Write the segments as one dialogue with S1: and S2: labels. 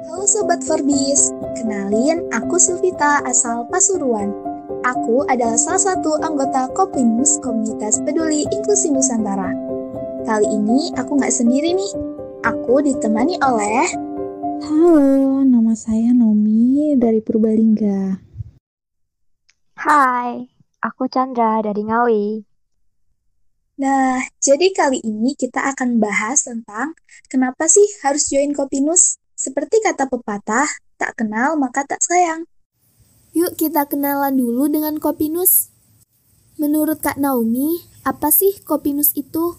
S1: Halo Sobat Forbis, kenalin aku Silvita asal Pasuruan. Aku adalah salah satu anggota Kopinus Komunitas Peduli Inklusi Nusantara. Kali ini aku nggak sendiri nih, aku ditemani oleh...
S2: Halo, nama saya Nomi dari Purbalingga.
S3: Hai, aku Chandra dari Ngawi.
S1: Nah, jadi kali ini kita akan bahas tentang kenapa sih harus join Kopinus? Seperti kata pepatah, tak kenal maka tak sayang.
S4: Yuk kita kenalan dulu dengan Kopinus. Menurut Kak Naomi, apa sih Kopinus itu?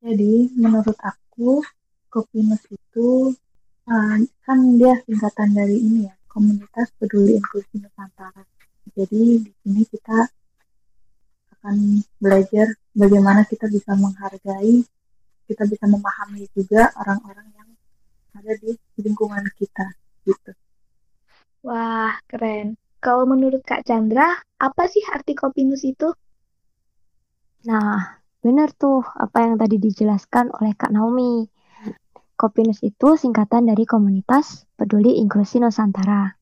S2: Jadi, menurut aku, Kopinus itu uh, kan dia singkatan dari ini ya, Komunitas Peduli Inklusi Nusantara. Jadi, di sini kita akan belajar bagaimana kita bisa menghargai, kita bisa memahami juga orang-orang yang ada di lingkungan kita gitu.
S4: Wah, keren. Kalau menurut Kak Chandra, apa sih arti Kopinus itu?
S3: Nah, benar tuh apa yang tadi dijelaskan oleh Kak Naomi. Kopinus itu singkatan dari Komunitas Peduli Inklusi Nusantara.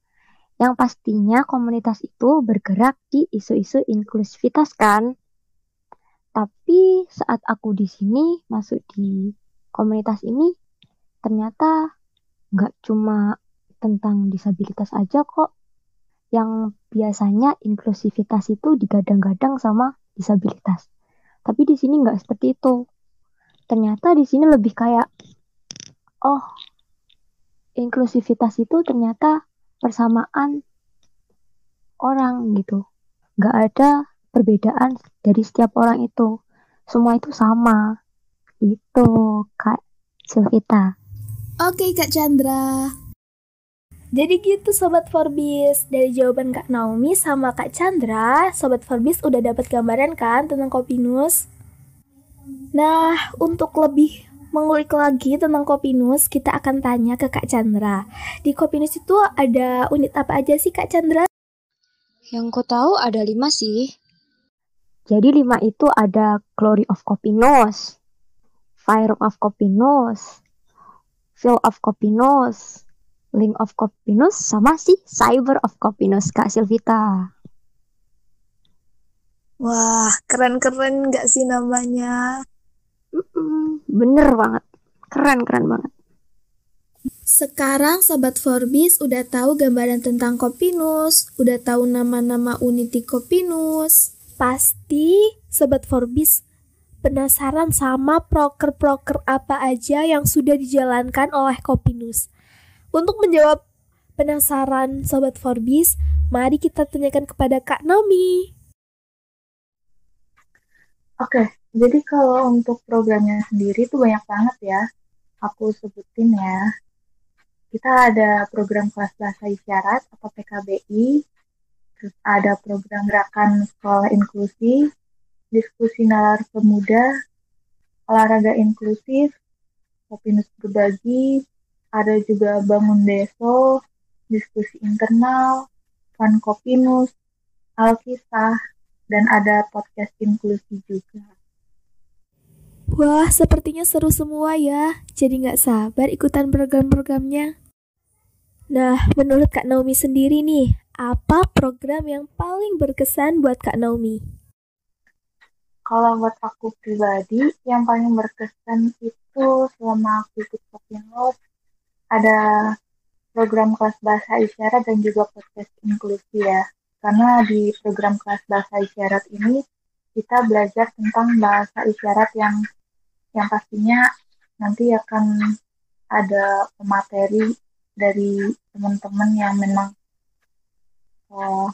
S3: Yang pastinya komunitas itu bergerak di isu-isu inklusivitas kan? Tapi saat aku di sini masuk di komunitas ini, ternyata nggak cuma tentang disabilitas aja kok. Yang biasanya inklusivitas itu digadang-gadang sama disabilitas. Tapi di sini nggak seperti itu. Ternyata di sini lebih kayak, oh, inklusivitas itu ternyata persamaan orang gitu. Nggak ada perbedaan dari setiap orang itu. Semua itu sama. Itu, Kak Silvita.
S4: Oke Kak Chandra. Jadi gitu Sobat Forbis, dari jawaban Kak Naomi sama Kak Chandra, Sobat Forbis udah dapat gambaran kan tentang Kopinus? Nah, untuk lebih mengulik lagi tentang Kopinus, kita akan tanya ke Kak Chandra. Di Kopinus itu ada unit apa aja sih Kak Chandra?
S5: Yang ku tahu ada lima sih.
S3: Jadi lima itu ada Glory of Kopinus, Fire of Kopinus, Feel of Kopinus, Link of Kopinus, sama sih Cyber of Kopinus, Kak Silvita.
S1: Wah, keren-keren nggak sih namanya?
S3: Mm-mm, bener banget, keren-keren banget.
S4: Sekarang Sobat Forbis udah tahu gambaran tentang Kopinus, udah tahu nama-nama uniti Kopinus. Pasti Sobat Forbis penasaran sama proker-proker apa aja yang sudah dijalankan oleh Kopinus. Untuk menjawab penasaran Sobat Forbis, mari kita tanyakan kepada Kak Nomi.
S2: Oke, jadi kalau untuk programnya sendiri itu banyak banget ya. Aku sebutin ya. Kita ada program kelas bahasa isyarat atau PKBI, terus ada program gerakan sekolah inklusi, diskusi nalar pemuda, olahraga inklusif, Kopinus berbagi, ada juga bangun deso, diskusi internal, fun Kopinus, Alkisah, dan ada podcast inklusi juga.
S4: Wah, sepertinya seru semua ya. Jadi nggak sabar ikutan program-programnya. Nah, menurut Kak Naomi sendiri nih, apa program yang paling berkesan buat Kak Naomi?
S2: Kalau buat aku pribadi, yang paling berkesan itu selama aku ikut Kopinus, ada program kelas bahasa isyarat dan juga podcast inklusi ya. Karena di program kelas bahasa isyarat ini, kita belajar tentang bahasa isyarat yang yang pastinya nanti akan ada pemateri dari teman-teman yang memang uh,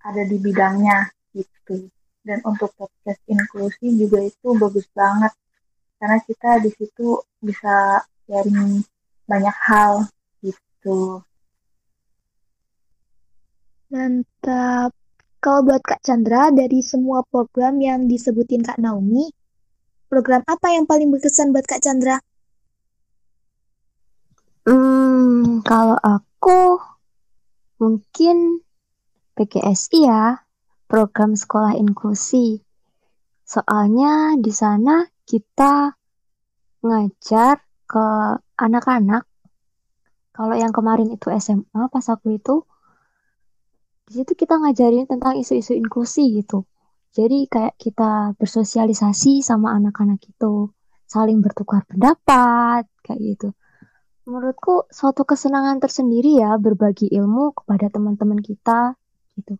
S2: ada di bidangnya gitu. Dan untuk podcast inklusi juga itu bagus banget karena kita di situ bisa sharing banyak hal gitu.
S4: Mantap. Kalau buat Kak Chandra, dari semua program yang disebutin Kak Naomi, program apa yang paling berkesan buat Kak Chandra?
S3: Hmm, kalau aku mungkin PGSI ya, program sekolah inklusi. Soalnya di sana kita ngajar ke anak-anak Kalau yang kemarin itu SMA, pas aku itu, di situ kita ngajarin tentang isu-isu inklusi gitu. Jadi kayak kita bersosialisasi sama anak-anak itu, saling bertukar pendapat, kayak gitu. Menurutku suatu kesenangan tersendiri ya berbagi ilmu kepada teman-teman kita gitu.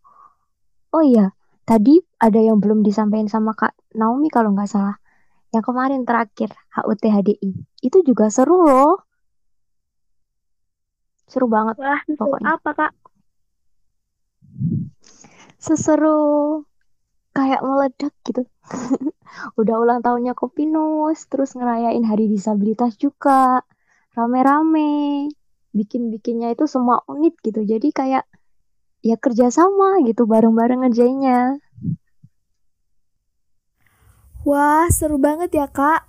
S3: Oh iya, tadi ada yang belum disampaikan sama Kak Naomi kalau nggak salah. Yang kemarin terakhir, HUT HDI. Itu juga seru loh. Seru banget
S4: Wah,
S3: pokoknya.
S4: apa, Kak?
S3: Seseru kayak meledak gitu. Udah ulang tahunnya Kopinus, terus ngerayain hari disabilitas juga. Rame-rame. Bikin-bikinnya itu semua unit gitu. Jadi kayak ya kerjasama gitu bareng-bareng ngerjainnya.
S4: Wah, seru banget ya, Kak.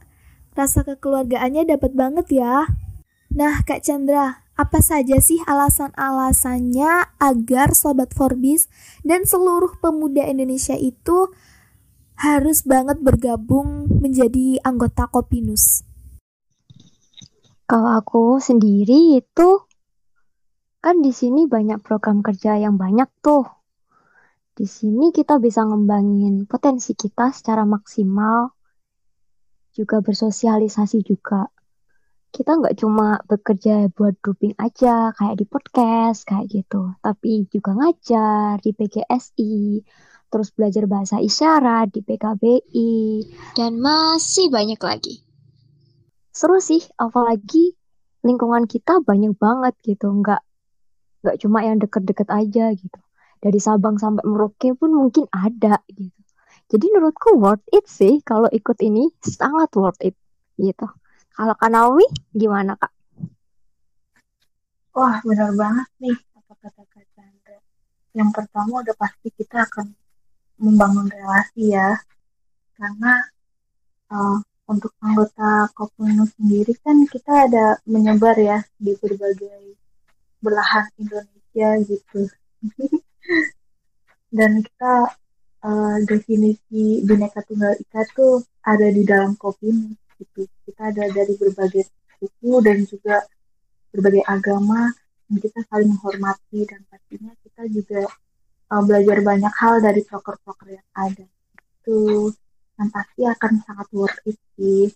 S4: Rasa kekeluargaannya dapat banget ya. Nah, Kak Chandra, apa saja sih alasan-alasannya agar Sobat Forbis dan seluruh pemuda Indonesia itu harus banget bergabung menjadi anggota Kopinus?
S3: Kalau aku sendiri itu kan di sini banyak program kerja yang banyak tuh. Di sini kita bisa ngembangin potensi kita secara maksimal, juga bersosialisasi juga. Kita nggak cuma bekerja buat grouping aja, kayak di podcast, kayak gitu. Tapi juga ngajar di PGSI, terus belajar bahasa isyarat di PKBI.
S5: Dan masih banyak lagi.
S3: Seru sih, apalagi lingkungan kita banyak banget gitu, nggak nggak cuma yang deket-deket aja gitu dari Sabang sampai Merauke pun mungkin ada gitu. Jadi menurutku worth it sih kalau ikut ini sangat worth it gitu. Kalau Kak Naomi gimana Kak?
S2: Wah benar banget nih apa kata Kak Chandra. Yang pertama udah pasti kita akan membangun relasi ya. Karena uh, untuk anggota Kopinus sendiri kan kita ada menyebar ya di berbagai belahan Indonesia gitu. dan kita uh, definisi bineka tunggal ika tuh ada di dalam kopi gitu. Kita ada dari berbagai suku dan juga berbagai agama dan kita saling menghormati. Dan pastinya kita juga uh, belajar banyak hal dari proker-proker yang ada itu yang pasti akan sangat worth it sih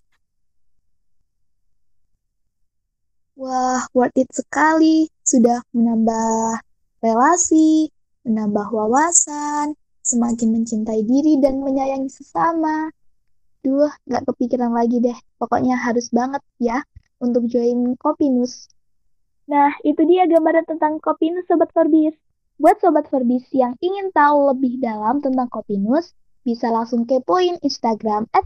S1: Wah, worth it sekali. Sudah menambah relasi, menambah wawasan, semakin mencintai diri dan menyayangi sesama. Duh, gak kepikiran lagi deh. Pokoknya harus banget ya untuk join Kopinus.
S4: Nah, itu dia gambaran tentang Kopinus Sobat Forbis.
S1: Buat Sobat Forbis yang ingin tahu lebih dalam tentang Kopinus, bisa langsung kepoin Instagram at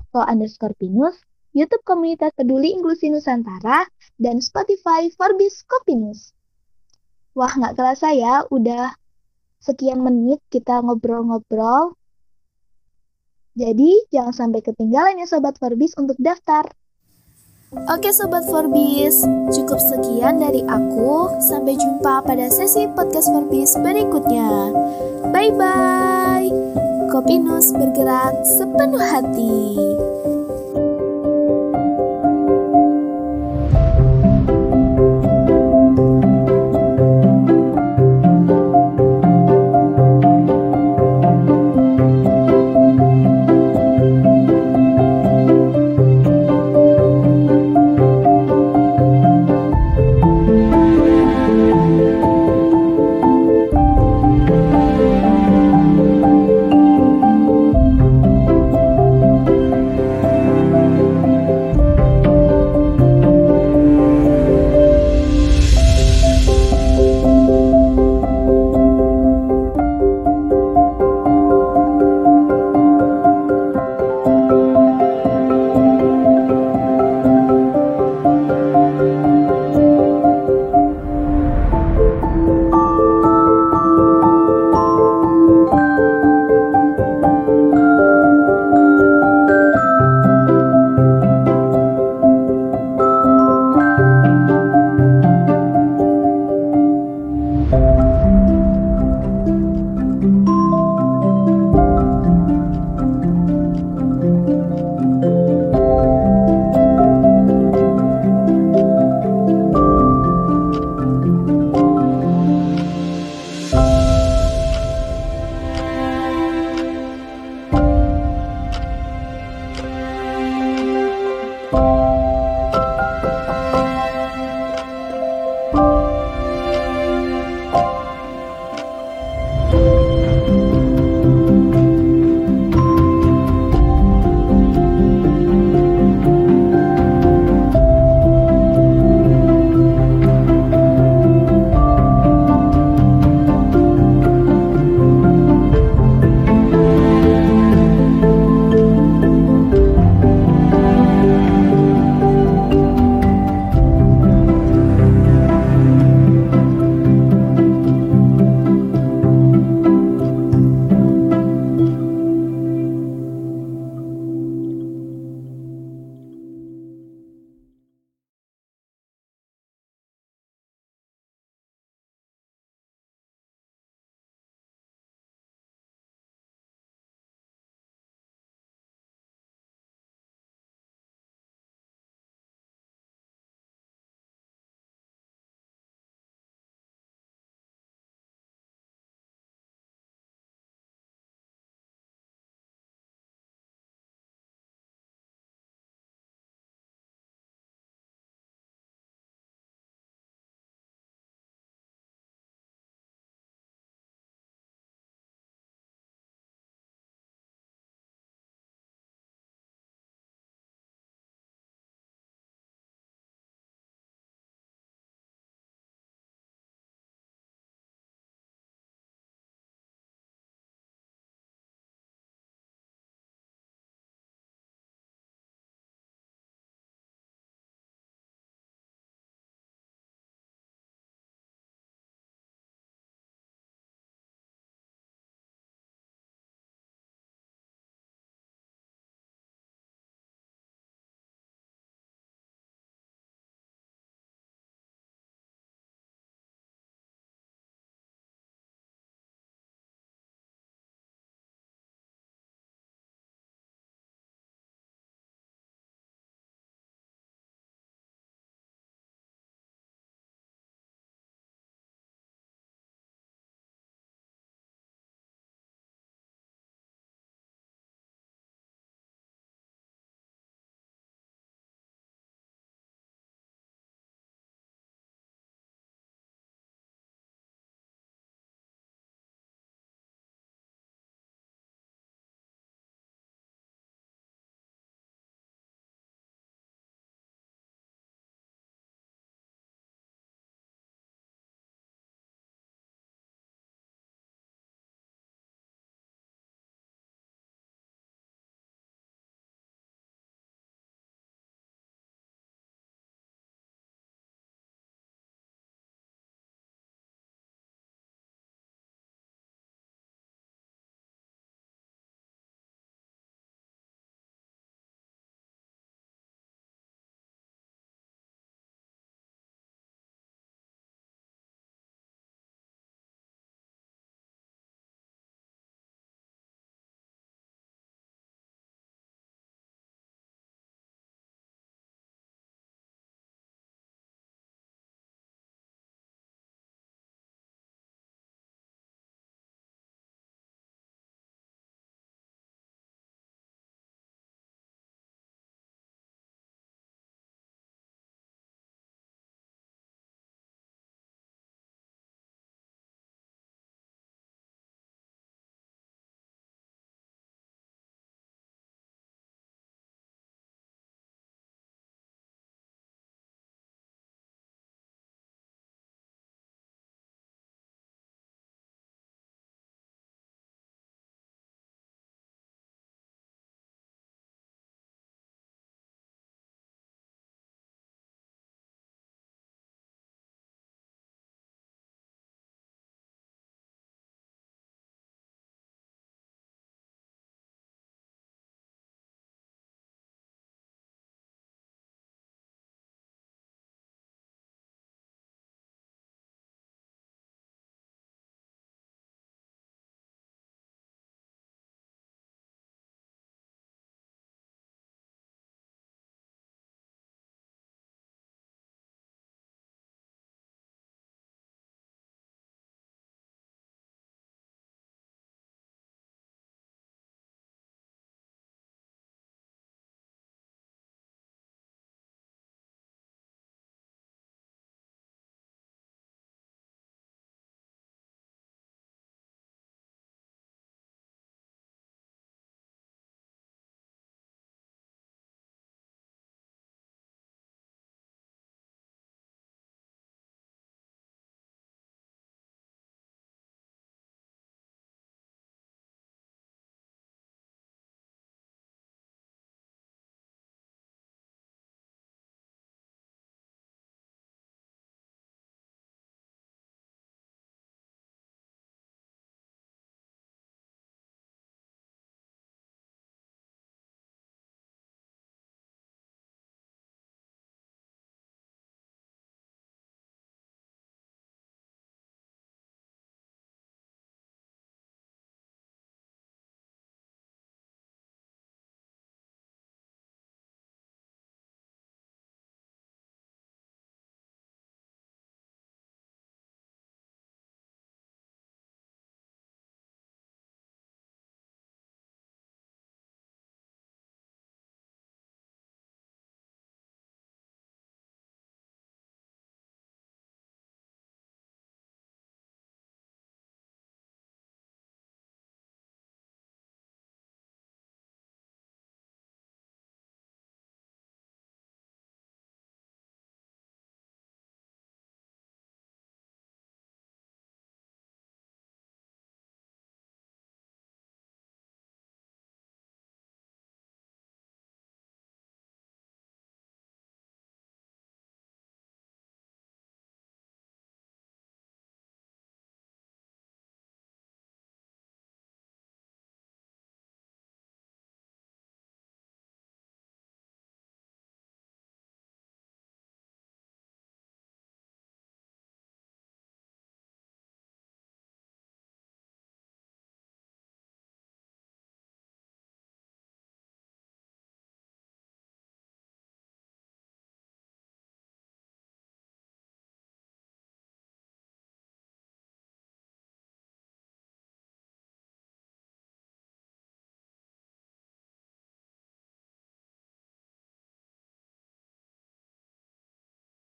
S1: YouTube Komunitas Peduli Inklusi Nusantara, dan Spotify Forbis Kopinus. Wah, nggak kerasa ya, udah sekian menit kita ngobrol-ngobrol. Jadi, jangan sampai ketinggalan ya Sobat Forbis untuk daftar.
S4: Oke Sobat Forbis, cukup sekian dari aku. Sampai jumpa pada sesi podcast Forbis berikutnya. Bye-bye. Kopinus bergerak sepenuh hati.